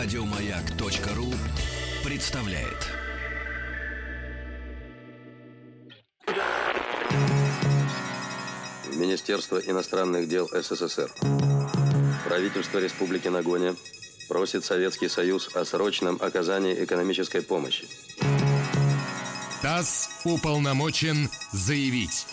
Радиомаяк.ру представляет. Министерство иностранных дел СССР. Правительство Республики Нагоня просит Советский Союз о срочном оказании экономической помощи. ТАСС уполномочен заявить.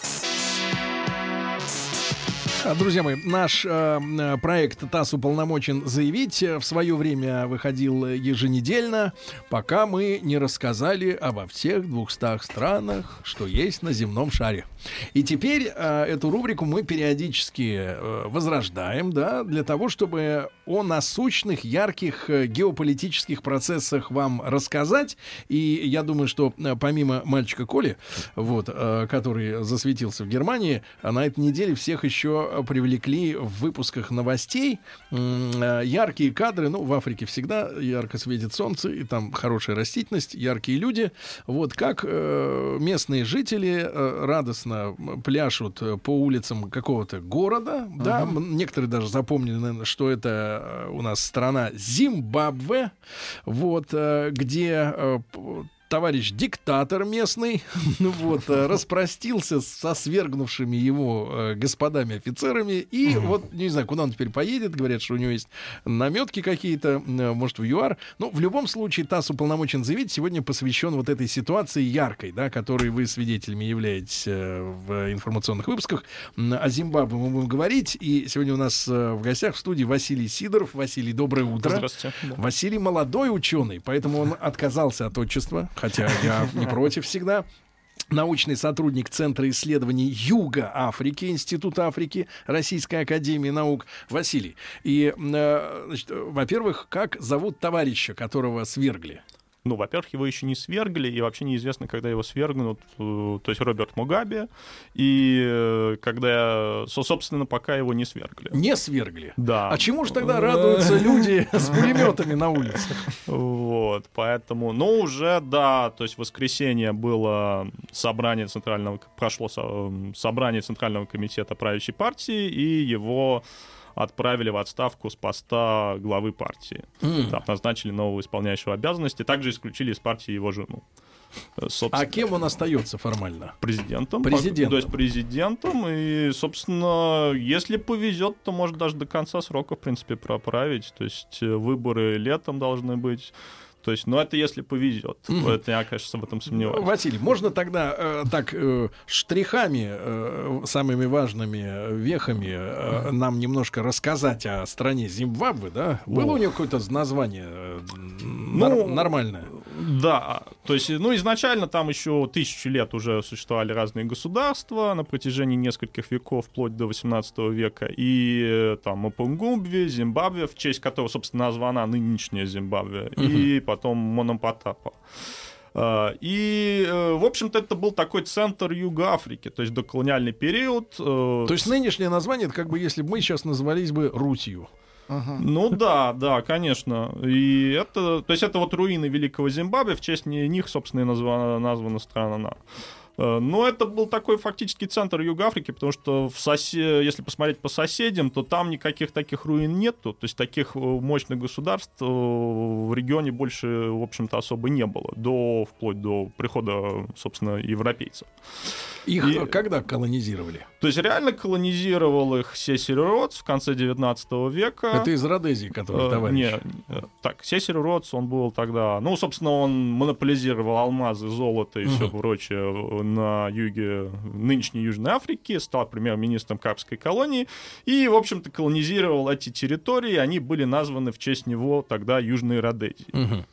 А, Друзья мои, наш э, проект ТАСС уполномочен заявить в свое время выходил еженедельно, пока мы не рассказали обо всех двухстах странах, что есть на земном шаре. И теперь э, эту рубрику мы периодически э, возрождаем, да, для того, чтобы о насущных, ярких э, геополитических процессах вам рассказать. И я думаю, что э, помимо мальчика Коли, вот, э, который засветился в Германии, на этой неделе всех еще привлекли в выпусках новостей яркие кадры. Ну, в Африке всегда ярко светит солнце, и там хорошая растительность, яркие люди. Вот как местные жители радостно пляшут по улицам какого-то города. Да, м, некоторые даже запомнили, что это у нас страна Зимбабве, вот, э, где э, товарищ диктатор местный, ну вот, э, распростился со свергнувшими его э, господами офицерами, и вот, не знаю, куда он теперь поедет, говорят, что у него есть наметки какие-то, э, может, в ЮАР. Ну, в любом случае, ТАСС уполномочен заявить, сегодня посвящен вот этой ситуации яркой, да, которой вы свидетелями являетесь э, в информационных выпусках. О Зимбабве мы будем говорить, и сегодня у нас э, в гостях в студии Василий Сидоров. Василий, доброе утро. Здравствуйте. Да. Василий молодой ученый, поэтому он отказался от отчества, хотя я не против всегда. Научный сотрудник Центра исследований Юга Африки, Института Африки, Российской Академии Наук. Василий, и, э, значит, во-первых, как зовут товарища, которого свергли? Ну, во-первых, его еще не свергли, и вообще неизвестно, когда его свергнут, э, то есть Роберт Мугабе, и э, когда, со- собственно, пока его не свергли. Не свергли. Да. А чему же тогда радуются люди с пулеметами на улицах? Вот, поэтому, ну, уже, да, то есть воскресенье было собрание Центрального, прошло со- собрание Центрального комитета правящей партии, и его отправили в отставку с поста главы партии. Там назначили нового исполняющего обязанности, также исключили из партии его жену. Э, А Собственно, кем он остается формально? президентом. Президентом. То есть президентом. И, собственно, если повезет, то может даже до конца срока, в принципе, проправить. То есть э, выборы летом должны быть. То есть, ну, это если повезет. Мгм. Это я, конечно, в этом сомневаюсь. Василий, можно тогда э, так э, штрихами, э, самыми важными вехами э, нам немножко рассказать о стране Зимбабве, да? Было у нее какое-то название э, нар- Ну, нормальное? Да, то есть, ну, изначально там еще тысячу лет уже существовали разные государства на протяжении нескольких веков, вплоть до 18 века, и э, там Мапунгумбе, Зимбабве, в честь которого, собственно, названа нынешняя Зимбабве, и потом Мономпатапа. А, И, э, в общем-то, это был такой центр Юга Африки, то есть доколониальный период. э, То есть нынешнее название, это как бы если бы мы сейчас назывались бы Русью. ну да, да, конечно. И это, то есть это вот руины Великого Зимбабве, в честь них, собственно, и названа, названа страна. Э, Но это был такой фактически центр Юга Африки, потому что в сосе... если посмотреть по соседям, то там никаких таких руин нету. То есть таких э, мощных государств э, в регионе больше, в общем-то, особо не было. До, вплоть до прихода, собственно, европейцев. Их И- когда колонизировали? То есть реально колонизировал их Сесиль Ротс в конце 19 века. Это из Родезии, который Э, товарищ. Не, э, так, Сесиль Ротс, он был тогда... Ну, собственно, он монополизировал алмазы, золото и все прочее на юге нынешней Южной Африки, стал премьер-министром Капской колонии и, в общем-то, колонизировал эти территории. Они были названы в честь него тогда Южной Родезией. Мгм.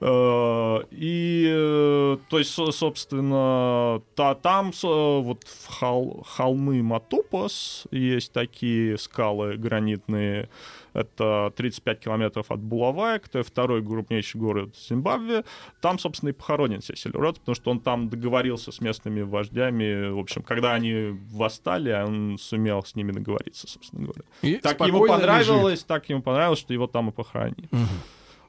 Э, И, э, то есть, со- собственно, та, там вот в хол- холмы Матупас есть такие скалы гранитные. Это 35 километров от Булаваек, это второй крупнейший город Зимбабве. Там, собственно, и похоронен Сесиль Рот, потому что он там договорился с местными вождями. В общем, когда они восстали, он сумел с ними договориться, собственно говоря. И Так ему понравилось, лежит. так ему понравилось, что его там и похоронили.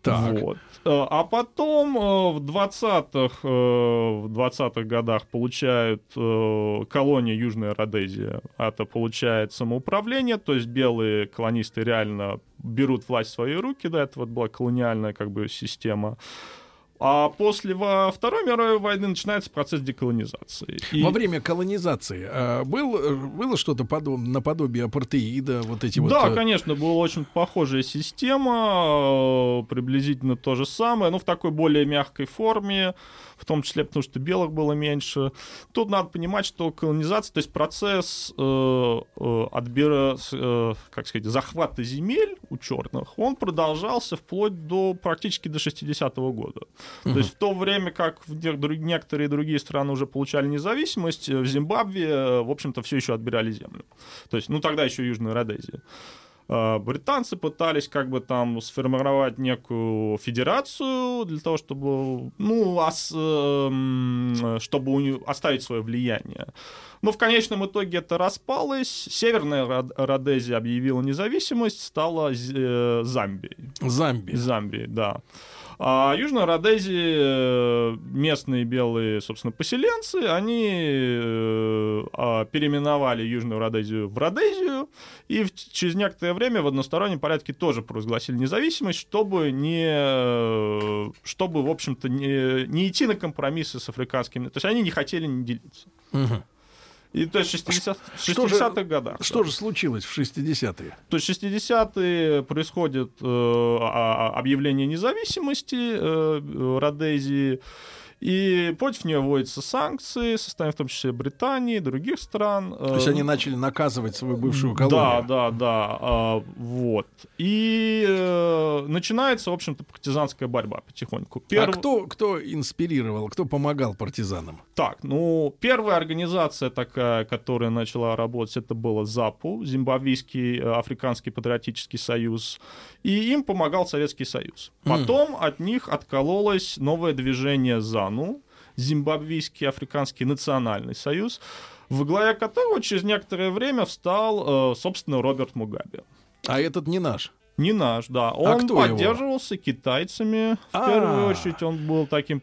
Так. Вот. Э, А потом э, в 20-х, э, в 20-х годах получают колония Южная Родезия. Это получает самоуправление, то есть белые колонисты реально берут власть в свои руки, да, это вот была колониальная как бы система. А после во Второй мировой войны начинается процесс деколонизации. И... Во время колонизации а, был, э, было что-то подоб... наподобие апартеида, вот эти да, вот... Да, конечно, была очень похожая система, э, приблизительно то же самое, но в такой более мягкой форме в том числе потому, что белых было меньше. Тут надо понимать, что колонизация, то есть процесс э, э, отбира, э, как сказать, захвата земель у черных, он продолжался вплоть до практически до 60-го года. Uh-huh. То есть в то время как в некоторые другие страны уже получали независимость, в Зимбабве, э, в общем-то, все еще отбирали землю. То есть, ну тогда еще Южная Родезия. А, британцы пытались как бы там сформировать некую федерацию для того, чтобы, ну, ос, э, чтобы оставить свое влияние. Но в конечном итоге это распалось. Северная Родезия объявила независимость, стала э, Замбией. Замбией. Замбией, да. А Южной Родезии э, местные белые, собственно, поселенцы, они э, переименовали Южную Родезию в Родезию, и в, через некоторое время в одностороннем порядке тоже провозгласили независимость, чтобы не, э, чтобы, в общем-то, не, не идти на компромиссы с африканскими. То есть они не хотели не делиться. Угу. И то есть 60, 60-х годах. Что да. же случилось в 60-е? То есть 60-е происходит э, а, а, объявление независимости э, Родезии. И против нее вводятся санкции, состояния в том числе Британии, других стран. То есть они начали наказывать свою бывшую колонию. Да, да, да. Вот. И э, начинается, в общем-то, партизанская борьба потихоньку. Перв... А кто, кто инспирировал, кто помогал партизанам? Так, ну, первая организация такая, которая начала работать, это было ЗАПУ, Зимбабвийский э, Африканский Патриотический Союз. И им помогал Советский Союз. Потом mm. от них откололось новое движение ЗАНУ, Зимбабвийский Африканский Национальный Союз, в главе которого через некоторое время встал, э, собственно, Роберт Мугабе. А этот не наш? Не наш, да. А он а поддерживался его? китайцами. В А-а-а. первую очередь он был таким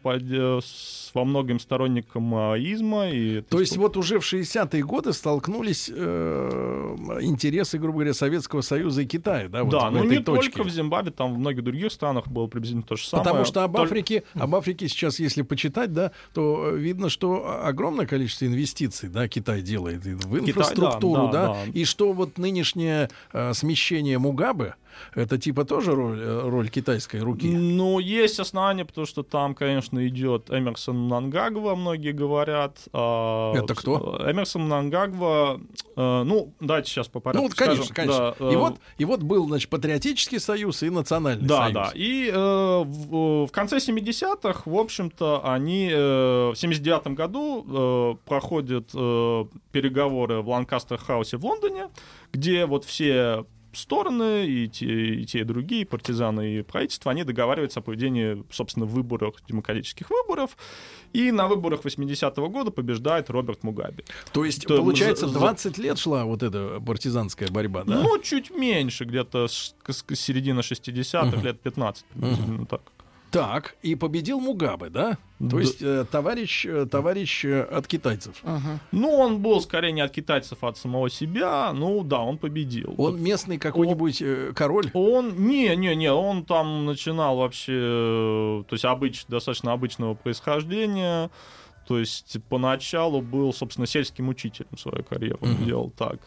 во многим сторонником маоизма. И То есть вот уже в 60-е годы столкнулись э, интересы, грубо говоря, Советского Союза и Китая, да? Вот да, но не точке. только в Зимбабве, там в многих других странах было приблизительно то же самое. Потому что об Только... Африке, об Африке сейчас, если почитать, да, то видно, что огромное количество инвестиций, да, Китай делает в инфраструктуру, Китай, да, да, да, да, и что вот нынешнее э, смещение Мугабе, это типа тоже роль, э, роль китайской руки? Ну, есть основания, потому что там, конечно, идет Эмерсон Нангагва, многие говорят. А, это кто? Эмерсон Нангагва, э, ну, давайте сейчас по порядку Ну, вот, конечно, скажем. конечно. Да, и, э, вот, и вот был, значит, Патриотический союз и Национальный да, союз. Да, да. И э, в, в конце 70-х, в общем-то, они э, в 79 году э, проходят э, переговоры в Ланкастер-хаусе в Лондоне, где вот все стороны, и те, и те, и другие, партизаны и правительство, они договариваются о проведении, собственно, выборах, демократических выборов. И на выборах 80-го года побеждает Роберт Мугаби. То есть, То, получается, 20 лет шла вот эта партизанская борьба, да? Ну, чуть меньше, где-то с, с середины 60-х, uh-huh. лет 15, приблизительно uh-huh. так. Так, и победил Мугабе, да? То есть э, товарищ, э, товарищ э, от китайцев. Ага. Ну, он был скорее не от китайцев, а от самого себя. Ну, да, он победил. Он местный какой-нибудь он, король? Он, не, не, не, он там начинал вообще, то есть обыч, достаточно обычного происхождения. То есть поначалу был, собственно, сельским учителем свою карьеру. Uh-huh. делал так.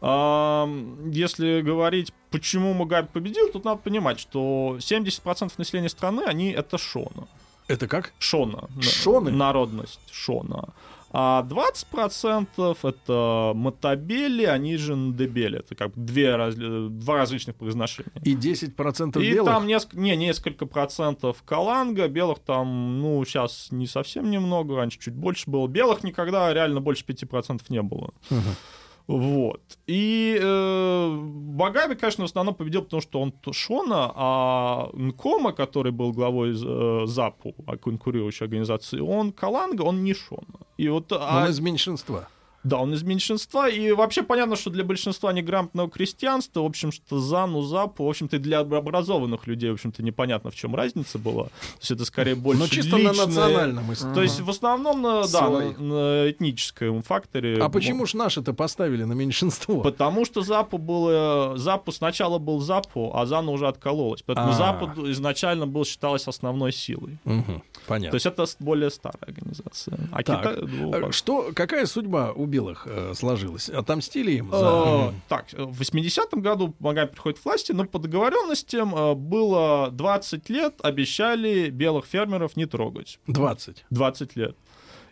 А, если говорить, почему Мугаби победил, тут надо понимать, что 70% населения страны, они это шона. Это как? Шона. Шоны? Народность шона. А 20% это мотобели, они же ндебели. Это как две раз, два различных произношения. И 10% И белых? там несколько, не, несколько процентов каланга. Белых там, ну, сейчас не совсем немного. Раньше чуть больше было. Белых никогда реально больше 5% не было. Uh-huh. Вот. И э, Багаби, конечно, в основном победил, потому что он Шона, а Нкома, который был главой э, ЗАПу, конкурирующей организации, он Каланга, он не Шона. И вот, а... из меньшинства. Да, он из меньшинства, и вообще понятно, что для большинства неграмотного крестьянства, в общем, что Зану, Запу, в общем-то, для образованных людей, в общем-то, непонятно, в чем разница была. То есть это скорее больше Но чисто личное... на национальном истории. То есть в основном, на, да, на, на этническом факторе. А почему ж наши-то поставили на меньшинство? Потому что Запу было... Запу сначала был Запу, а Зана уже откололась. Поэтому А. Запу изначально был, считалось основной силой. Мгм, Понятно. То есть это более старая организация. А Так, Китай... ну, как- Что, какая судьба у белых э, сложилась? Отомстили им Э, за... Так, в 80-м году Магаби приходит к власти, но по договоренностям э, было 20 лет, обещали белых фермеров не трогать. 20. 20 лет.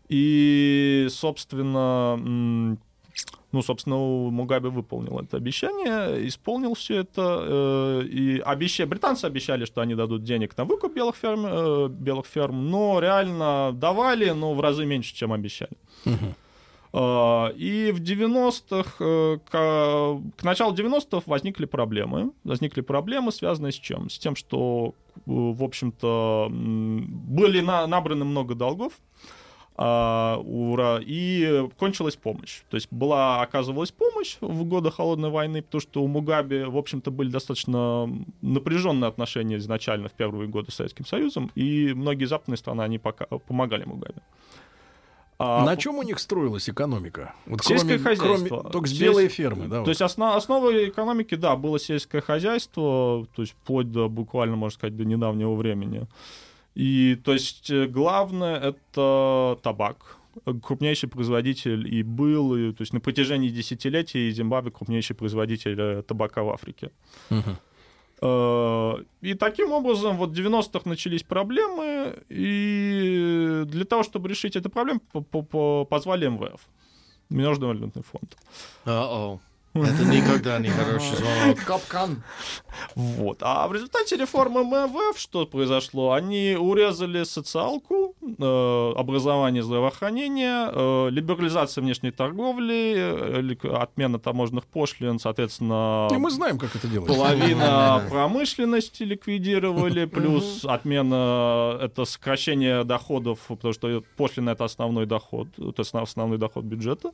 И, собственно, ну, собственно, Мугабе выполнил это обещание, исполнил все это. э, И обеща... британцы обещали, что они дадут денег на выкуп белых ферм, э, белых ферм, но реально давали, но в разы меньше, чем обещали. А, И в 90-х, э, к, к началу 90-х возникли проблемы. Возникли проблемы, связанные с чем? С тем, что, э, в общем-то, были на- набраны много долгов, а, ура, и кончилась помощь. То есть была, оказывалась помощь в годы Холодной войны, потому что у Мугаби, в общем-то, были достаточно напряженные отношения изначально в первые годы с Советским Союзом, и многие западные страны, они пока, помогали Мугаби. А, На чем у них строилась экономика? Вот Сельское кроме, хозяйство. кроме- только с Сельс- белые фермы, да? То вот. есть основ- основой экономики, да, было сельское хозяйство, то есть вплоть до буквально, можно сказать, до недавнего времени. И то есть э, главное это табак. Крупнейший производитель и был, и, то есть на протяжении десятилетий Зимбабве крупнейший производитель э, табака в Африке. Мгм. Э, И таким образом вот в 90-х начались проблемы, и для того, чтобы решить эту проблему, по- по- по- позвали МВФ, Международный валютный фонд. Uh-oh. Это никогда не хороший звонок. Капкан. Вот. А в результате реформы МВФ что произошло? Они урезали социалку, э, образование, здравоохранение, э, либерализация внешней торговли, э, отмена таможенных пошлин, соответственно, И мы знаем, как это делается. половина промышленности ликвидировали, плюс отмена — это сокращение доходов, потому что пошлина — это основной доход, это основ- основной доход бюджета.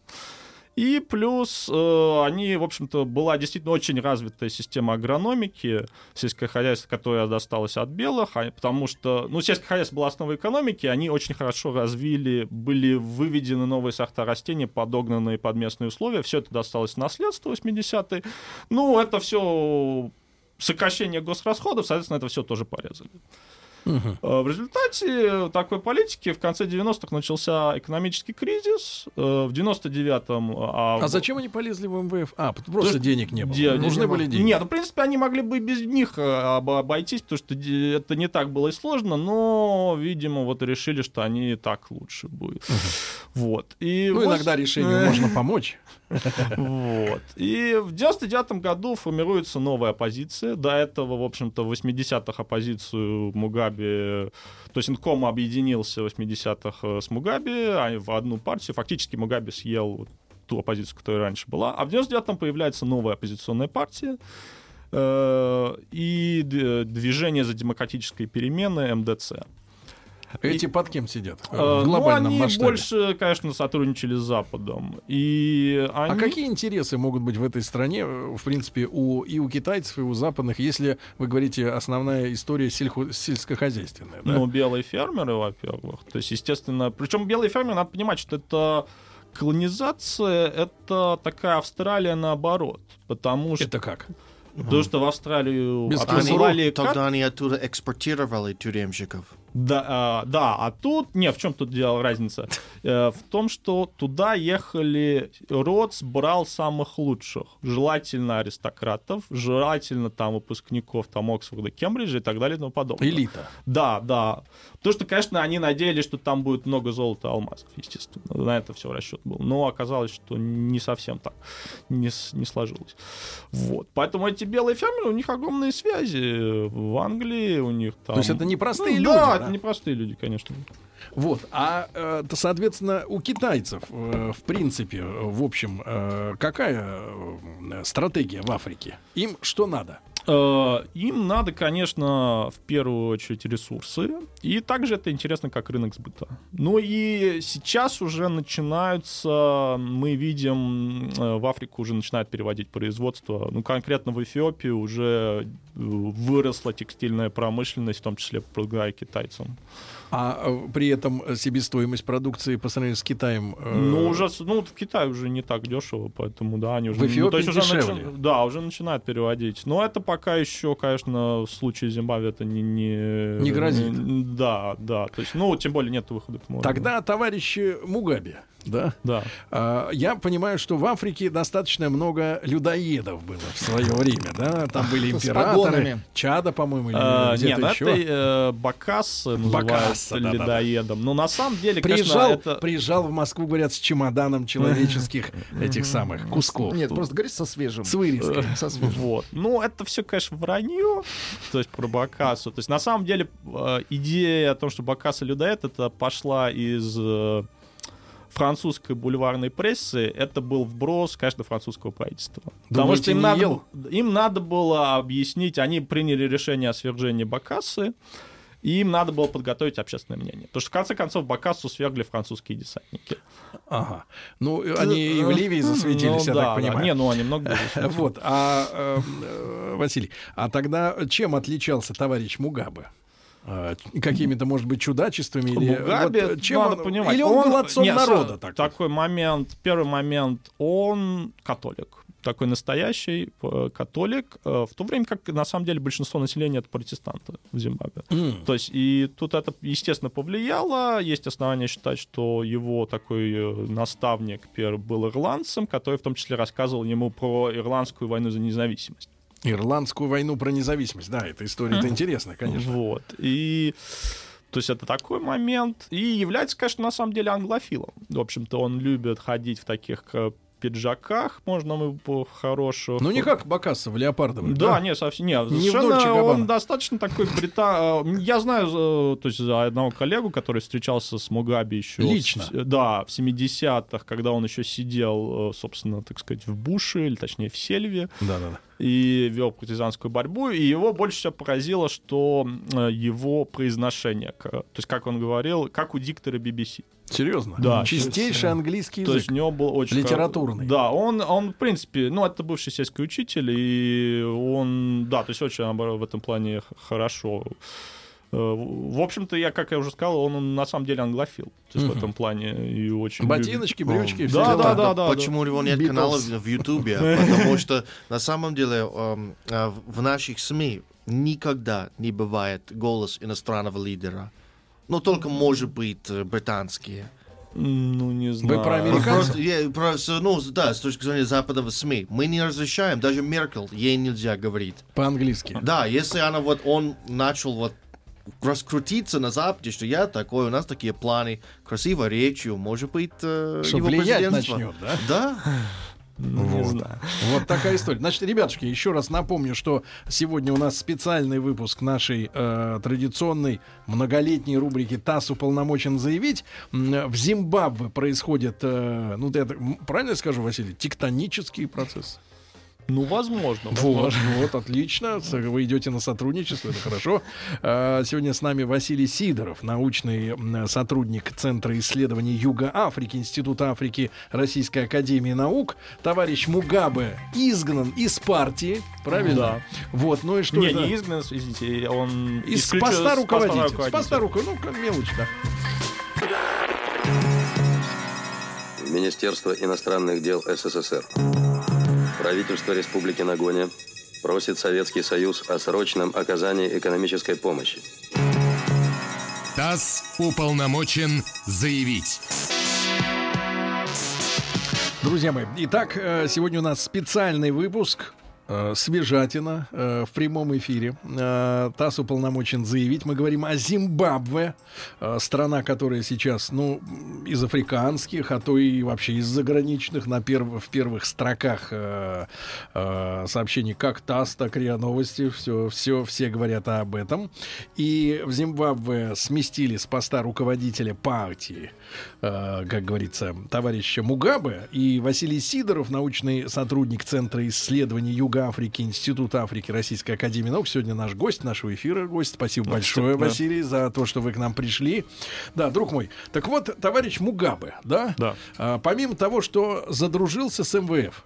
И плюс э, они, в общем-то, была действительно очень развитая система агрономики, сельское хозяйство, которое досталось от белых, а- потому что, ну, сельское хозяйство было основой экономики, они очень хорошо развили, были выведены новые сорта растений, подогнанные под местные условия, все это досталось в наследство 80-е. Ну, это все сокращение госрасходов, соответственно, это все тоже порезали. Э, В результате такой политики в конце 90-х начался экономический кризис. Э, В 99-м... а, А зачем они полезли в МВФ? А, просто что денег не было. де- Нужны де- были деньги. Нет, ну, в принципе, они могли бы без них э, об- обойтись, потому что это не так было и сложно, но, видимо, вот решили, что они и так лучше будет. Вот. И Ну, вот- иногда решению Э, можно помочь. Вот. И в 99 году формируется новая оппозиция. До этого, в общем-то, в 80-х оппозицию Мугаби... То есть Инком объединился в 80-х э, с Мугаби а в одну партию. Фактически Мугаби съел ту оппозицию, которая раньше была. А в 99-м появляется новая оппозиционная партия э, и движение за демократические перемены МДЦ. Эти под кем сидят? Э, В ну, глобальном они масштабе. больше, конечно, сотрудничали с Западом. И они... А какие интересы могут быть в этой стране, э, в принципе, у, и у китайцев, и у западных, если вы говорите, основная история сельхо- сельскохозяйственная? да? Ну, белые фермеры, во-первых. То есть, естественно, причем белые фермеры, надо понимать, что это колонизация, это такая Австралия наоборот. Потому что, Это как? потому что в Австралию Без Они, кат- тогда они оттуда экспортировали тюремщиков. Да, а, да, а тут... Не, в чем тут дело разница? Э, В том, что туда ехали... Ротс брал самых лучших. Желательно аристократов, желательно там выпускников там Оксфорда, Кембриджа и так далее и тому подобное. Элита. Да, да. Потому что, конечно, они надеялись, что там будет много золота и алмазов, естественно. На это все расчет был. Но оказалось, что не совсем так. Не, не сложилось. Вот. Поэтому эти белые фермеры, у них огромные связи в Англии, у них там... То есть это не простые Ну, люди, Да, да? Это не простые люди, конечно. Вот. А, э, соответственно, у китайцев, э, в принципе, э, в общем, какая стратегия в Африке? Им что надо? Э, Им надо, конечно, в первую очередь ресурсы. И также это интересно как рынок сбыта. Ну и сейчас уже начинаются, мы видим, э, в Африку уже начинают переводить производство. Ну, конкретно в Эфиопии уже э, выросла текстильная промышленность, в том числе благодаря китайцам. А э, при этом э, себестоимость продукции по сравнению с Китаем... э, Ну, уже, ну, в Китае уже не так дешево, поэтому, да, они уже... В ну, Эфиопии то есть уже дешевле. начи- Да, уже начинают переводить. Но это пока еще, конечно, в случае Зимбабве это не... Не, Не грозит. не- да, да. То есть, ну, тем более нет выхода к морю. Тогда товарищи Мугаби, да? Да. А, Я понимаю, что в Африке достаточно много людоедов было в свое время, да? Там были императоры. Чада, по-моему, или А, где-то нет, еще. это э, Бакассы называют Бакасса, да-да-да. ледоедом. Но на самом деле, Приезжал, конечно, это... приезжал в Москву, говорят, с чемоданом человеческих этих самых кусков. Нет, просто говори со свежим. С вырезкой. Со свежим. Вот. Ну, это все, конечно, вранье, то есть про Бакасу. То есть, на самом деле, э, идея о том, что Бакаса людоед, это пошла из э, французской бульварной прессы. Это был вброс, конечно, французского правительства. Потому Думаете, что им надо, ел? им надо было объяснить, они приняли решение о свержении Бакасы, и им надо было подготовить общественное мнение. Потому что, в конце концов, Бакасу свергли французские десантники. Ага. Ну, они и в Ливии засветились, Ну я да, так да. понимаю. Не, ну они много... Вот, а, э, э, Василий, а тогда чем отличался товарищ Мугабе? А, Какими-то, может быть, чудачествами или Мугабе, вот, чем надо он, понимать, или он, был отцом не, народа? с- такой? такой момент, первый момент, он католик. Такой настоящий э, католик, э, в то время как на самом деле большинство населения это протестанты в Зимбабве. М. То есть и тут это, естественно, повлияло. Есть основания считать, что его такой э, наставник первый был ирландцем, который в том числе рассказывал ему про ирландскую войну за независимость. Ирландскую войну про независимость. Да, эта история-то интересная, конечно. Вот. И то есть это такой момент. И является, конечно, на самом деле англофилом. В общем-то, он любит ходить в таких э, пиджаках, можно мы по хороших. Ну, не как Бакасов в леопардовых. Да, не, совсем нет. Не в Совершенно он достаточно такой брита... э, Я знаю, э, то есть за одного коллегу, который встречался с Мугаби еще... Лично? в- да, в 70-х, когда он еще сидел, собственно, так сказать, в Буше, или точнее в Сельве, Да, да, да. И вел партизанскую борьбу, и его больше всего поразило, что э, его произношение, то есть, как он говорил, как у диктора BBC. Серьезно? Да. Чистейший английский То есть язык. у него был очень... Литературный. Да, он, он, в принципе, ну, это бывший сельский учитель, и он, да, то есть очень в этом плане хорошо. Э, В общем-то, я, как я уже сказал, он, на самом деле англофил. То есть в этом плане и очень... Ботиночки, брючки, все Да, да, да, да. Почему у него нет канала в Ютубе? Потому что на самом деле эм, э, в наших СМИ никогда не бывает голос иностранного лидера. Ну, только, может быть, э, британские. Ну, не знаю. про Ну, Американцев? Просто, я- просто, ну, да, с точки зрения западного СМИ. Мы не разрешаем, даже Меркель, ей нельзя говорить. По-английски. Да, если она вот, он начал вот раскрутиться на Западе, что я такой, у нас такие планы, красивой речью, может быть, э, Что его влиять президентство. начнет, да? Да. Не знаю. Вот такая история. Значит, ребятушки, еще раз напомню, что сегодня у нас специальный выпуск нашей э, традиционной многолетней рубрики «ТАСС уполномочен заявить». В Зимбабве происходят, э, ну, м, правильно я скажу, Василий, тектонические процессы. Ну, возможно. Вот, возможно. вот, отлично. Вы идете на сотрудничество, это хорошо. А, Сегодня с нами Василий Сидоров, научный сотрудник Центра исследований Юга Африки, Института Африки Российской Академии Наук. Товарищ Мугабе изгнан из партии, правильно? Да. Вот, ну и что не, это? не изгнан, извините, он... Из поста с руководителя. С поста руководителя. Ну, как мелочь, да. Министерство иностранных дел СССР. Правительство Республики Нагоня просит Советский Союз о срочном оказании экономической помощи. ТАСС уполномочен заявить. Друзья мои, итак, э, сегодня у нас специальный выпуск свежатина э, в прямом эфире. Э, ТАСС уполномочен заявить. Мы говорим о Зимбабве, э, страна, которая сейчас, ну, из африканских, а то и вообще из заграничных на перв- в первых строках э, э, сообщений как ТАСС, так РИА Новости. Все, все, все говорят об этом. И в Зимбабве сместили с поста руководителя партии, э, как говорится, товарища Мугабе. И Василий Сидоров, научный сотрудник Центра исследований Юга Африки, Института Африки Российской Академии Наук, сегодня наш гость нашего эфира. Гость, спасибо большое, да. Василий, за то, что вы к нам пришли. Да, друг мой. Так вот, товарищ Мугабе, да? Да. А, помимо того, что задружился с МВФ,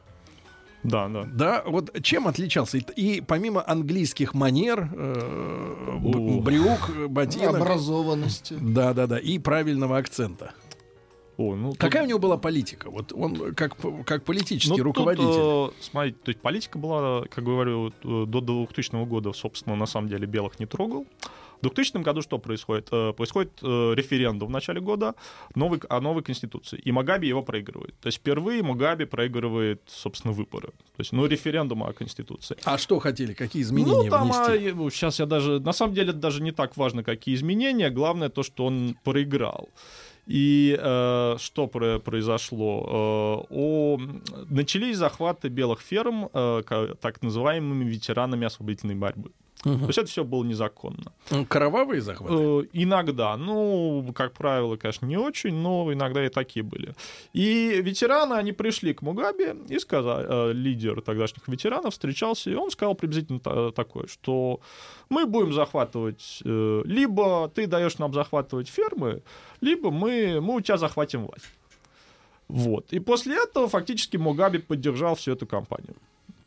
Да, да. да, вот чем отличался? И, и помимо английских манер, э, брюк, ботинок, Образованности. да, да, да, и правильного акцента. О, ну, тут- Какая у него была политика? Вот он как, как политический Ну, тут, руководитель. э, смотрите, то есть политика была, как говорю, э, до 2000 года, собственно, на самом деле белых не трогал. В 2000 году что происходит? Э, Происходит э, референдум в начале года новый, о новой конституции. И Магаби его проигрывает. То есть впервые Магаби проигрывает, собственно, выборы. То есть, ну, референдум о конституции. А что хотели? Какие изменения ну, там, внести? сейчас я даже... На самом деле, даже не так важно, какие изменения. Главное то, что он проиграл. И э, что про- произошло? Э, о, начались захваты белых ферм э, так называемыми ветеранами освободительной борьбы. То есть это все было незаконно. Кровавые захваты? Э, иногда, ну, как правило, конечно, не очень, но иногда и такие были. И ветераны, они пришли к Мугабе и сказали, э, лидер тогдашних ветеранов встречался, и он сказал приблизительно та- такое, что мы будем захватывать, э, либо ты даешь нам захватывать фермы, либо мы, мы у тебя захватим власть. Вот. И после этого фактически Мугаби поддержал всю эту кампанию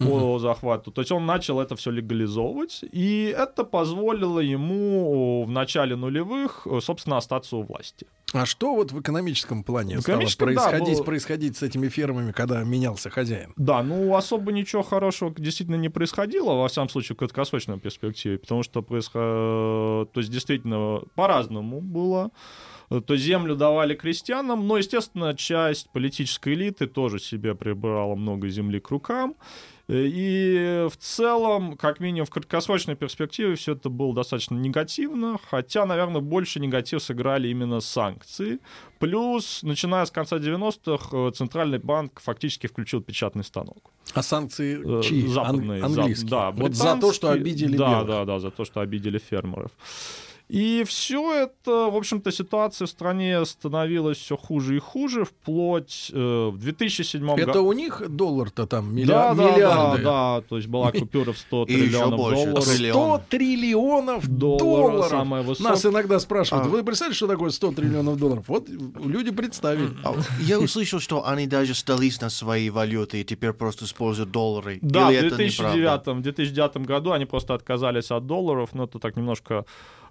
по захвату. То есть он начал это все легализовывать, и это позволило ему в начале нулевых, э, собственно, остаться у власти. А что вот в экономическом плане В стало экономическом, да, происходить, было- происходить с этими фермами, когда менялся хозяин? Да, ну особо ничего хорошего действительно не происходило, во всяком случае, в краткосрочной перспективе, потому что происходило, то есть действительно по-разному было. То землю давали крестьянам, но, естественно, часть политической элиты тоже себе прибрала много земли к рукам. И в целом, как минимум в краткосрочной перспективе, все это было достаточно негативно, хотя, наверное, больше негатив сыграли именно санкции. Плюс, начиная с конца 90-х, э, Центральный банк фактически включил печатный станок. А санкции Э, чьи? Ан- Западные. зап- английские. да, вот за то, что обидели Да, белых. да, да, за то, что обидели фермеров. И все это, в общем-то, ситуация в стране становилась все хуже и хуже, вплоть э, в 2007 Это году. у них доллар-то там Да, миллиар- да, миллиарды. да, да, то есть была купюра в 100 И еще триллионов долларов. Триллион. 100 триллионов Долларов, долларов. самое высокое. Нас иногда спрашивают, А. вы представляете, что такое 100 триллионов долларов? Вот люди представили. А, Я услышал, что они даже сдались на свои валюты и теперь просто используют доллары. Да, Или в это 2009, неправда? в 2009 году они просто отказались от долларов, но это так немножко...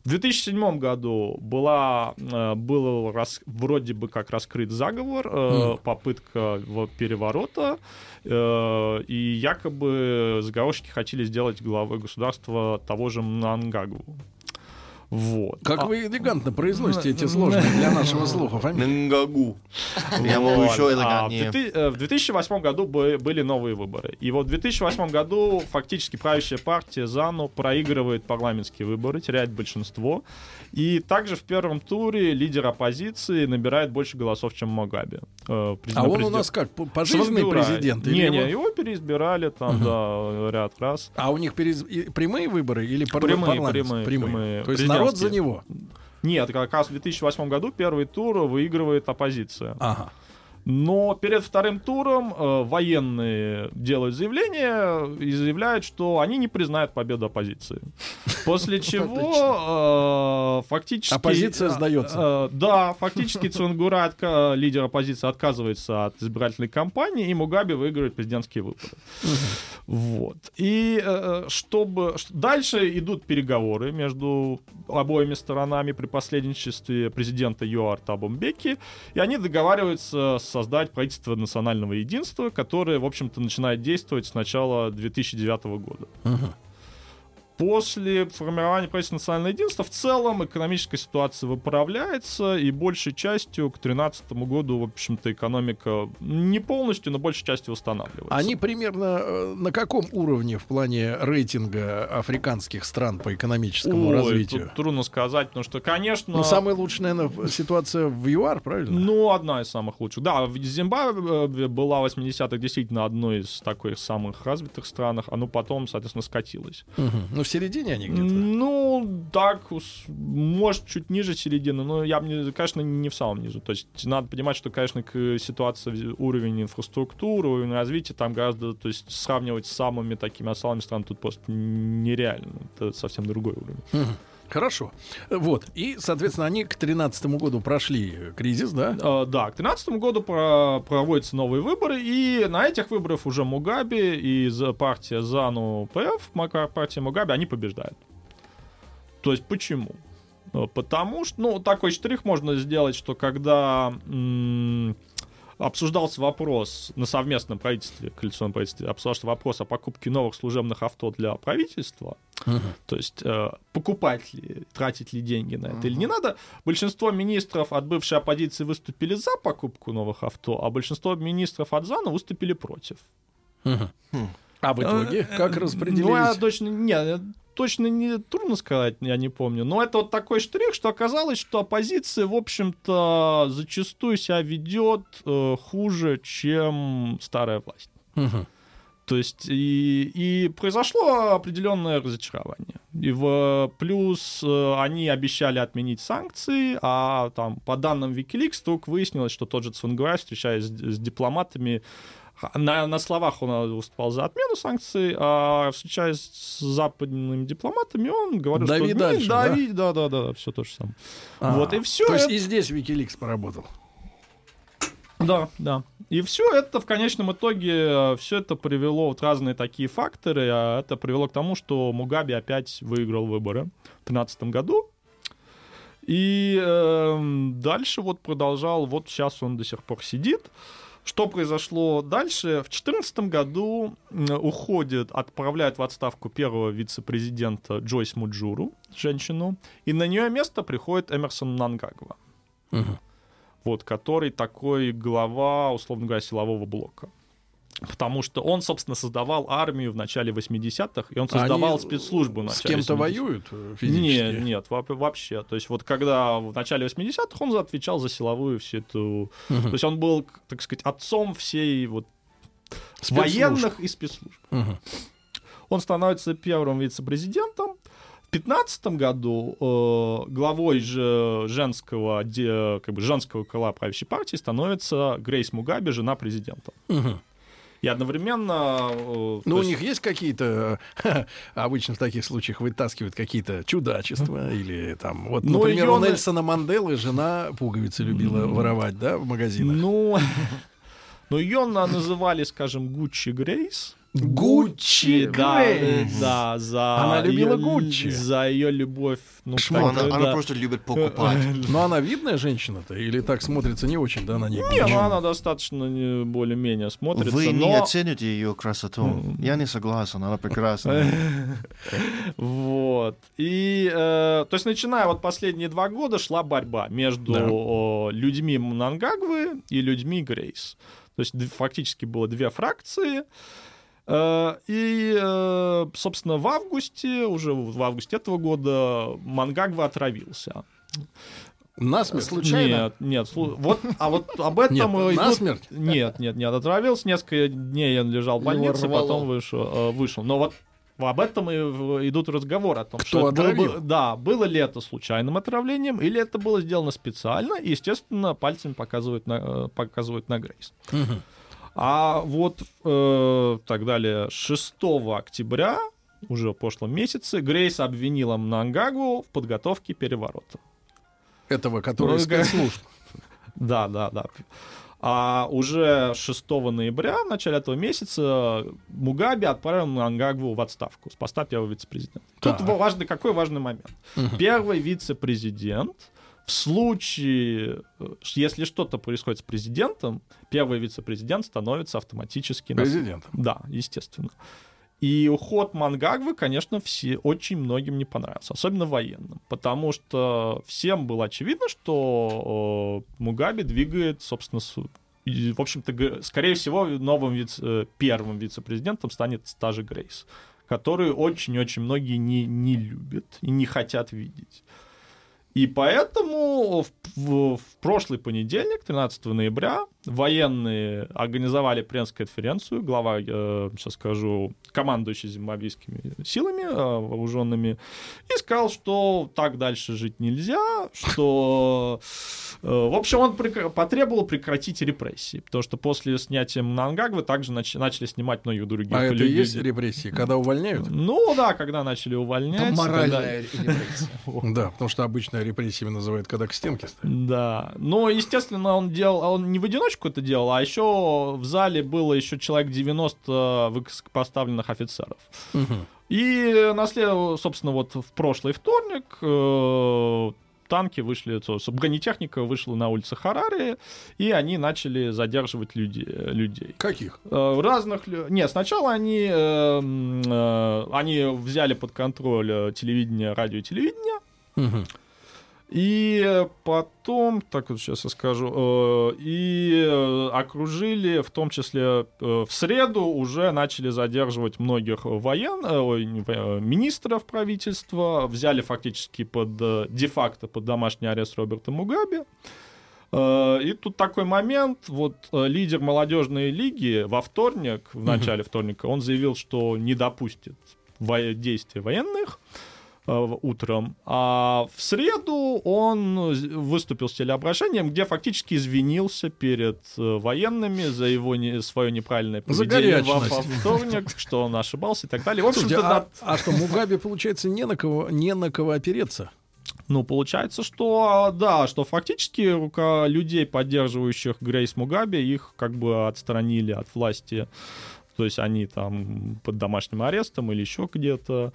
В 2007 году была, э, был рас- вроде бы как раскрыт заговор, э, попытка переворота, э, и якобы заговорщики хотели сделать главой государства того же Мнангагу. Вот. Как А- вы элегантно произносите эти сложные для нашего слуха фамилии. Нгагу. Я могу еще А, элегантнее. 2000 э, В 2008 году бы- были новые выборы. И вот в 2008 году фактически правящая партия ЗАНУ проигрывает парламентские выборы, теряет большинство. И также в первом туре лидер оппозиции набирает больше голосов, чем Магаби. э, А он у нас как, пожизненный президент? или Не, не, его- переизбирали там, да, ряд раз. А у них прямые выборы или парламентские? прямые, прямые. То есть народ за него? Нет, как раз в 2008 году первый тур выигрывает оппозиция. Ага. Но перед вторым туром э, военные делают заявление и заявляют, что они не признают победу оппозиции. После чего э, фактически... Оппозиция э, сдается. э, Да, фактически Цунгура, лидер оппозиции, отказывается от избирательной кампании, и Мугаби выигрывает президентские выборы. Вот. И э, чтобы... ш- Дальше идут переговоры между обоими сторонами при посредничестве президента ЮАР Табомбеки, и они договариваются создать правительство национального единства, которое, в общем-то, начинает действовать с начала 2009 года. Мгм. После формирования правительства национального единства в целом экономическая ситуация выправляется, и большей частью к 2013 году, в общем-то, экономика не полностью, но большей частью восстанавливается. Они примерно э, на каком уровне в плане рейтинга африканских стран по экономическому Ой, развитию? тут трудно сказать, потому что, конечно... Ну, самая лучшая, наверное, ситуация в ЮАР, правильно? Ну, одна из самых лучших. Да, в Зимбабве была в 80-х действительно одной из таких самых развитых странах, а ну потом, соответственно, скатилась. Мгм. Ну, середине они где-то. Ну, так, может, чуть ниже середины, но я, бы конечно, не в самом низу. То есть надо понимать, что, конечно, к ситуации, уровень инфраструктуры, уровень развития там гораздо, то есть сравнивать с самыми такими осалами стран тут просто нереально. Это совсем другой уровень. Хорошо. Вот. И, соответственно, они к 2013 году прошли кризис, да? Э, Да, к 2013 году про- проводятся новые выборы, и на этих выборах уже Мугаби и партия ЗАНУ ПФ, партия Мугаби, они побеждают. То есть почему? Э, Потому что, ну, такой штрих можно сделать, что когда обсуждался вопрос на совместном правительстве, коалиционном правительстве, обсуждался вопрос о покупке новых служебных авто для правительства, то есть э, покупать ли, тратить ли деньги на это или не надо. Большинство министров от бывшей оппозиции выступили за покупку новых авто, а большинство министров от ЗАНа выступили против. А в итоге как Ну, я распределились? точно, не, точно не трудно сказать, я не помню. Но это вот такой штрих, что оказалось, что оппозиция, в общем-то, зачастую себя ведет э, хуже, чем старая власть. Мгм. То есть и, и произошло определенное разочарование. И в плюс э, они обещали отменить санкции, а там по данным Wikileaks вдруг выяснилось, что тот же Цвангурай, встречаясь с, с дипломатами, на, на словах он выступал за отмену санкций, а встречаясь с западными дипломатами, он говорил, Дави что дальше, да, да? дави, да, да, да, все то же самое. А, Вот и все. То есть и здесь Wikileaks поработал. Да, да. И все это в конечном итоге, все это привело вот разные такие факторы, а это привело к тому, что Мугаби опять выиграл выборы в 2013 году. И эм, дальше вот продолжал, вот сейчас он до сих пор сидит. Что произошло дальше? В 2014 году м, уходит, отправляют в отставку первого вице-президента Джойс Муджуру, женщину, и на нее место приходит Эмерсон Нангагва вот, который такой глава, условно говоря, силового блока. Потому что он, собственно, создавал армию в начале 80-х, и он создавал Они спецслужбу в С начале кем-то 80-х. воюют э, физически? Нет, нет, во- вообще. То есть вот когда в начале 80-х он отвечал за силовую всю эту... Мгм. То есть он был, так сказать, отцом всей вот Спецслужб. военных и спецслужб. Мгм. Он становится первым вице-президентом. В 2015 году э, главой же женского, де- как бы женского крыла правящей партии становится Грейс Мугаби, жена президента. Мгм. И одновременно... э, Ну, у есть- них есть какие-то, обычно в таких случаях вытаскивают какие-то чудачества или там, вот, Ну, например, у Нельсона Манделы жена пуговицы любила воровать, да, в магазинах. Ну, но ее называли, скажем, Гуччи Грейс. Гуччи да, да, за Она любила Гуччи. За ее любовь. Ну, Шмот. Так, она, да. она просто любит покупать. Но она видная женщина-то или так смотрится не очень, да, на ней? Не, ну она достаточно не- более-менее смотрится. Вы не но... оцените ее красоту. Я не согласен, она прекрасна. Вот. И, э, то есть, начиная вот последние два года шла борьба между Да. о, людьми Мнангагвы и людьми Грейс. То есть, фактически было две фракции. Э, И, э, собственно, в августе, уже в августе этого года Мангагва отравился. Насмерть, случайно? Нет, нет. слу- Вот, а вот об этом... Нет, идут- насмерть? Нет, нет, нет. Отравился, несколько дней он лежал в больнице, потом вышел, э, вышел. Но вот об этом и идут разговоры о том, Кто что это было бы- отравил? да, было ли это случайным отравлением, или это было сделано специально, и, естественно, пальцем показывают на, э, показывают на Грейс. Мгм. А вот э, так далее, 6 октября, уже в прошлом месяце, Грейс обвинила Мнангагу в подготовке переворота. Этого, который Ну, га- спецслужб. Да, да, да. А уже 6 ноября, в начале этого месяца, Мугаби отправил Мангагву в отставку с поста первого вице-президента. Тут важный, какой важный момент. Первый вице-президент в случае, э, если что-то происходит с президентом, первый вице-президент становится автоматически... Президентом. Да, естественно. И уход Мангагвы, конечно, все, очень многим не понравился, особенно военным, потому что всем было очевидно, что э, Мугаби двигает, собственно, с- и, в общем-то, скорее всего, новым вице, э, первым вице-президентом станет Стажи Грейс, которую очень-очень многие не, не любят и не хотят видеть. И поэтому в, в- в прошлый понедельник, 13 ноября, военные организовали пресс-конференцию, глава, э, сейчас скажу, командующий зимбабвийскими силами э, вооруженными, и сказал, что так дальше жить нельзя, что... э, в общем, он прек- потребовал прекратить репрессии, потому что после снятия Мнангагвы также нач- начали снимать многих других А это и людей. есть репрессии, когда увольняют? Ну да, когда начали увольнять. Когда- моральная репрессия. Да, потому что обычно репрессиями называют, когда к стенке ставят. Да. Но, естественно, он делал, а он не в одиночку это делал, а еще в зале было еще человек 90 высокопоставленных офицеров. И наслед... собственно, вот в прошлый вторник э, танки вышли, бронетехника вышла на улицы Харари, и они начали задерживать люди, людей. Каких? Э, разных... Нет, сначала они, э, э, они взяли под контроль э, телевидение, радио и телевидение, и потом, так вот сейчас я скажу, э, и э, окружили, в том числе э, в среду уже начали задерживать многих воен, ой, министров правительства, взяли фактически под де-факто под домашний арест Роберта Мугаби. И тут такой момент, вот лидер молодежной лиги во вторник, в начале вторника, он заявил, что не допустит действий военных утром, а в среду он выступил с телеобращением, где фактически извинился перед э, военными за его не, свое неправильное поведение во, вторник, что он ошибался и так далее. В общем-то, Слушайте, а, а что, Мугаби, получается, не на кого, не на кого опереться? Ну, получается, что да, что фактически рука людей, поддерживающих Грейс Мугаби, их как бы отстранили от власти. То есть они там под домашним арестом или еще где-то.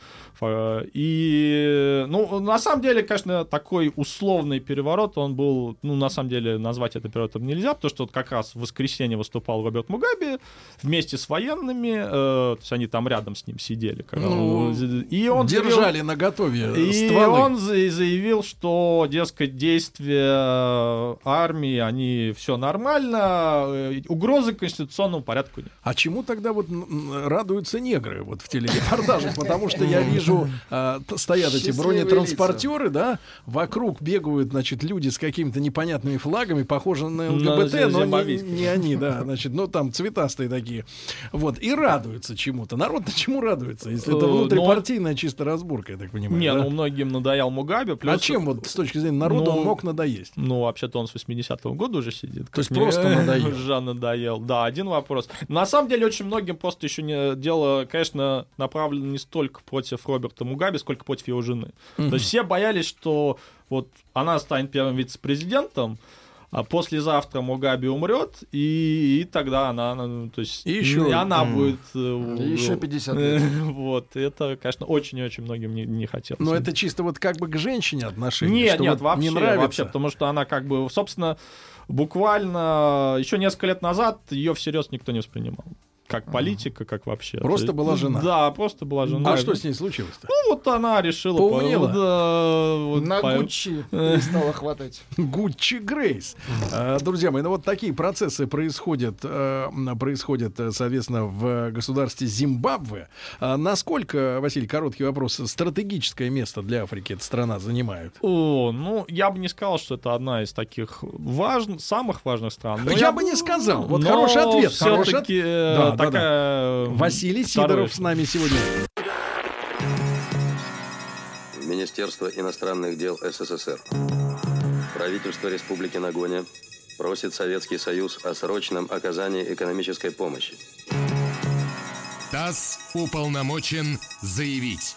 И, ну, на самом деле, конечно, такой условный переворот, он был, ну, на самом деле, назвать это переворотом нельзя, потому что вот как раз в воскресенье выступал Роберт Мугаби вместе с военными, э, то есть они там рядом с ним сидели. когда Ну, и он заявил- Держали на готове и стволы. он за- заявил, что, дескать, действия армии, они все нормально, э, угрозы конституционному порядку нет. А чему тогда вот м, м, радуются негры вот в телерепортажах? Потому что я вижу, а, стоят эти бронетранспортеры, да, вокруг бегают, значит, люди с какими-то непонятными флагами, похожи на ЛГБТ, но не, они, да, значит, ну там цветастые такие. Вот, и радуются чему-то. Народ-то чему радуется, если это Э, ну, внутрипартийная чисто разборка, я так понимаю, Не, да? ну многим надоел Мугаби. Плюс, А чем вот с точки зрения народа Ну, он мог надоесть? Ну, вообще-то он с 80-го года уже сидит. То есть просто надоел. Уже надоел. Да, один вопрос. На самом деле, очень многим просто еще не дело, конечно, направлено не столько против Роберта Мугаби, сколько против его жены. То есть все боялись, что вот она станет первым вице-президентом, а послезавтра Мугаби умрет, и, и тогда она, ну, то есть, И еще- и она М. будет... э, И еще 50 лет. Вот, это, конечно, очень и очень многим не, не хотелось. Но это чисто вот как бы к женщине отношение. Нет, нет, вот вообще, не нравится. вообще, потому что она как бы, собственно, буквально еще несколько лет назад ее всерьез никто не воспринимал. Как политика, как вообще. Просто была жена. Да, просто была жена. А что с ней случилось-то? Ну, вот она решила... Поумнела? Да, вот На по- Гуччи перестала хватать. Гуччи Грейс. Э, Друзья мои, ну вот такие процессы происходят, э, происходят, э, соответственно, в государстве Зимбабве. А Насколько, Василий, короткий вопрос, стратегическое место для Африки эта страна занимает? О, ну, я бы не сказал, что это одна из таких важных, самых важных стран. Но Я бы не сказал. Вот хороший ответ, хороший э, Да, да, такая... Василий второе. Сидоров с нами сегодня. Министерство иностранных дел СССР. Правительство Республики Нагоня просит Советский Союз о срочном оказании экономической помощи. ТАСС уполномочен заявить.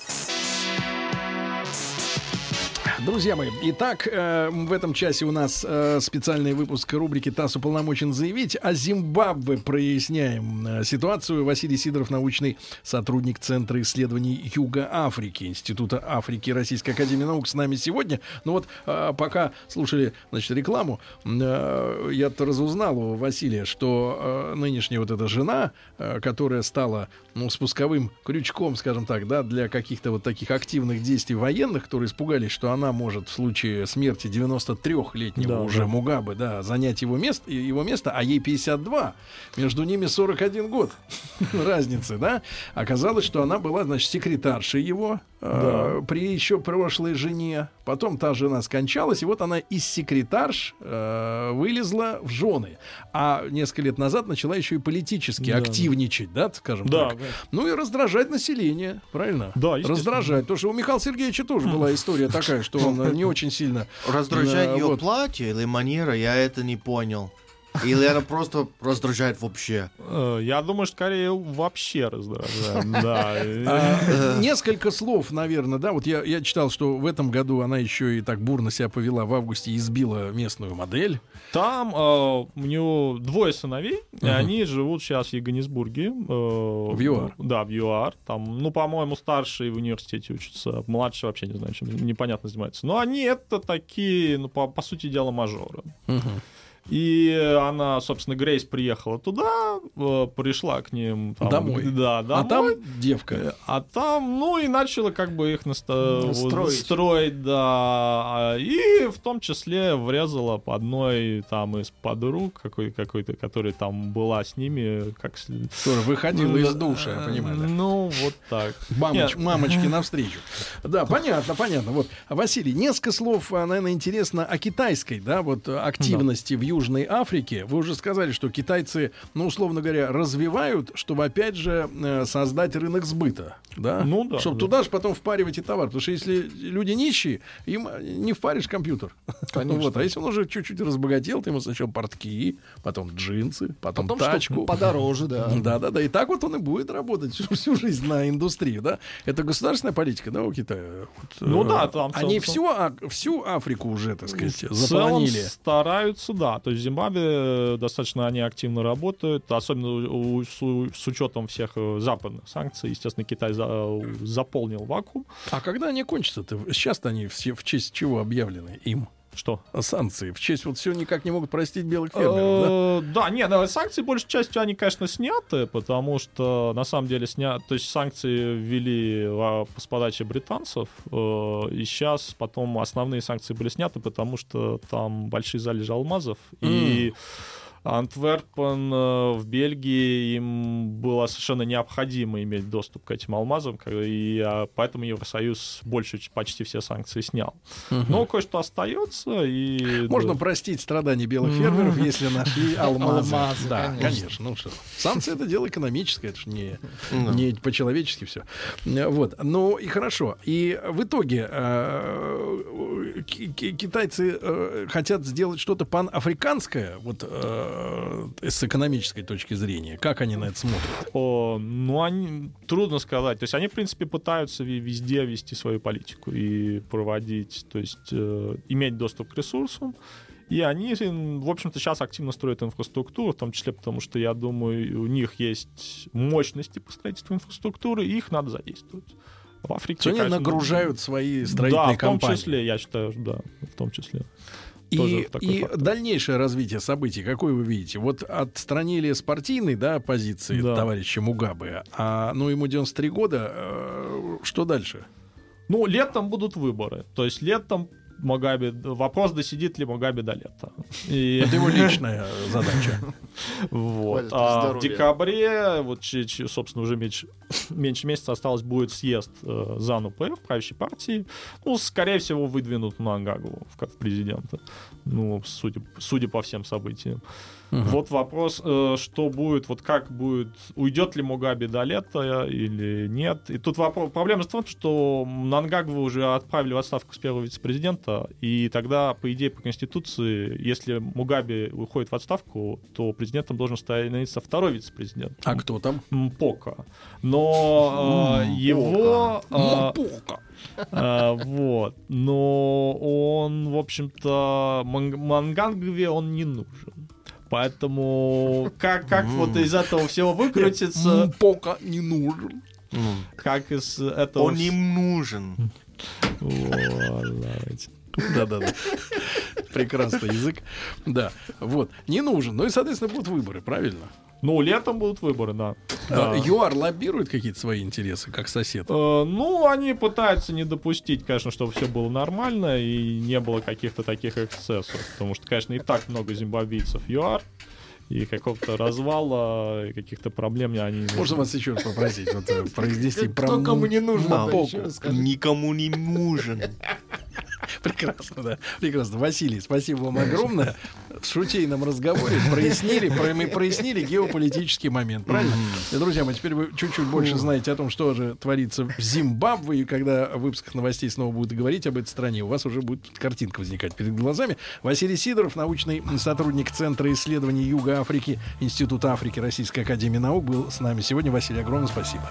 Друзья мои, итак, э, в этом часе у нас э, специальный выпуск рубрики «ТАСС уполномочен заявить». О Зимбабве проясняем э, ситуацию. Василий Сидоров, научный сотрудник Центра исследований Юга Африки, Института Африки Российской Академии Наук с нами сегодня. Ну вот, э, пока слушали, значит, рекламу, э, я-то разузнал у Василия, что э, нынешняя вот эта жена, э, которая стала, ну, спусковым крючком, скажем так, да, для каких-то вот таких активных действий военных, которые испугались, что она может в случае смерти 93-летнего Да, уже да. Мугабы, да, занять его место, его место, а ей 52. Между ними 41 год разницы, да. Оказалось, что она была, значит, секретаршей его э, при еще прошлой жене. Потом та жена скончалась, и вот она из секретарш э, вылезла в жены. А несколько лет назад начала еще и политически Да. активничать, да, скажем Да, так. да. Ну и раздражать население, правильно? Да. Раздражать. Потому что у Михаила Сергеевича тоже была история такая, что он э, не очень сильно... Раздражает э, ее платье или манера, я это не понял. Или она просто раздражает вообще. Э, Я думаю, что скорее вообще раздражает. Да. А, Несколько слов, наверное, да. Вот я, я читал, что в этом году она еще и так бурно себя повела в августе и избила местную модель. Там э, у него двое сыновей, и они живут сейчас в Йоганнесбурге. э, в ЮАР. Да, в ЮАР. Там, ну, по-моему, старший в университете учится, младший вообще не знаю, чем непонятно занимается. Но они это такие, ну, по, по сути дела, мажоры. И она, собственно, Грейс приехала туда, э, пришла к ним там, Домой. Да, домой. А там девка. А там, ну и начала как бы их наста- Строить. строить, да. А, И в том числе врезала по одной там из подруг какой- какой-то, которая там была с ними, как Которая выходила из душа, я понимаю, да. Ну, вот так. Мамоч- мамочки навстречу. Да, понятно, понятно. Вот, Василий, несколько слов, наверное, интересно о китайской, да, вот э, активности в Южной Африке. Вы уже сказали, что китайцы, ну, условно говоря, развивают, чтобы, опять же, э, создать рынок сбыта, да? Ну да, Чтобы да. туда же потом впаривать и товар. Потому что если люди нищие, им не впаришь компьютер. Конечно. Вот. А если он уже чуть-чуть разбогател, то ему сначала портки, потом джинсы, потом, Потом тачку. подороже, да. Да, да, да. И так вот он и будет работать всю, всю жизнь на индустрию, да. Это государственная политика, да, у Китая. Вот, Ну э, да, там Они всю, А- всю Африку уже, так сказать, заполонили. стараются, да. То есть в Зимбабве э, достаточно они активно работают, особенно с, с учетом всех э, западных санкций. Естественно, Китай за- заполнил вакуум. А когда они кончатся-то? Сейчас-то они все в честь чего объявлены им? Что? Санкции. В честь вот все никак не могут простить белых фермеров, да? Э, Да, нет, да, санкции большей частью они, конечно, сняты, потому что на самом деле снят, то есть санкции ввели а, с подачи британцев, э, и сейчас потом основные санкции были сняты, потому что там большие залежи алмазов, и Антверпен э, в Бельгии им было совершенно необходимо иметь доступ к этим алмазам, и а, поэтому Евросоюз больше почти все санкции снял. Но кое-что остается, и Можно да. простить страдания белых фермеров, если нашли алмазы. Алмазы, да, конечно. конечно. Ну что, санкции это дело экономическое, это же не, не по-человечески все. Вот. Ну и хорошо. И в итоге э, ки- ки- китайцы э, хотят сделать что-то панафриканское, вот с экономической точки зрения. Как они на это смотрят? О, ну, они, трудно сказать. То есть они, в принципе, пытаются везде вести свою политику и проводить, то есть э, иметь доступ к ресурсам. И они, в общем-то, сейчас активно строят инфраструктуру, в том числе потому, что, я думаю, у них есть мощности по строительству инфраструктуры, и их надо задействовать. В Африке, То они конечно, нагружают свои да, строительные в том компании. числе, я считаю, да, в том числе. И, и фактор. дальнейшее развитие событий, какое вы видите? Вот отстранили спортивной да, позиции Да. товарища Мугабе, а ну ему 93 года, э, что дальше? Ну, летом будут выборы. То есть летом Магаби... Вопрос, досидит ли Магаби до лета. И... Это его личная задача. Вот. А в декабре, вот, собственно, уже меньше, меньше месяца осталось, будет съезд э, ЗАНУ ПФ, правящей партии. Ну, скорее всего, выдвинут Нангагу в как президента. Ну, судя, судя по всем событиям. Вот вопрос, э, что будет, вот как будет, уйдет ли Мугаби до лета или нет. И тут вопрос, проблема в том, что Нангагву уже отправили в отставку с первого вице-президента, и тогда, по идее, по Конституции, если Мугаби уходит в отставку, то президентом должен становиться второй вице-президент. А кто там? Мпока. Но э, его... э, Мпока. А, Вот. Но он, в общем-то, ман- Мангангве он не нужен. Поэтому как, как вот из этого всего выкрутиться, М, Пока не нужен. Как из этого... Он им нужен. Да-да-да. Прекрасный язык. Да, вот. Не нужен. Ну и, соответственно, будут выборы, правильно? Ну, летом будут выборы, да. А, Да. ЮАР лоббирует какие-то свои интересы, как сосед? Э, Ну, они пытаются не допустить, конечно, чтобы все было нормально и не было каких-то таких эксцессов. Потому что, конечно, и так много зимбабвийцев ЮАР. И какого-то развала, и каких-то проблем они... не Можно вас еще раз попросить вот, э, произнести про Кто кому не скажи. Никому не нужен. Прекрасно, да. Прекрасно. Василий, спасибо вам огромное. В шутейном разговоре прояснили, про- мы прояснили геополитический момент, правильно? И, друзья мои, теперь вы чуть-чуть больше знаете о том, что же творится в Зимбабве, и когда в выпусках новостей снова будут говорить об этой стране, у вас уже будет картинка возникать перед глазами. Василий Сидоров, научный сотрудник Центра исследований Юга Африки, Института Африки Российской Академии Наук, был с нами сегодня. Василий, огромное спасибо.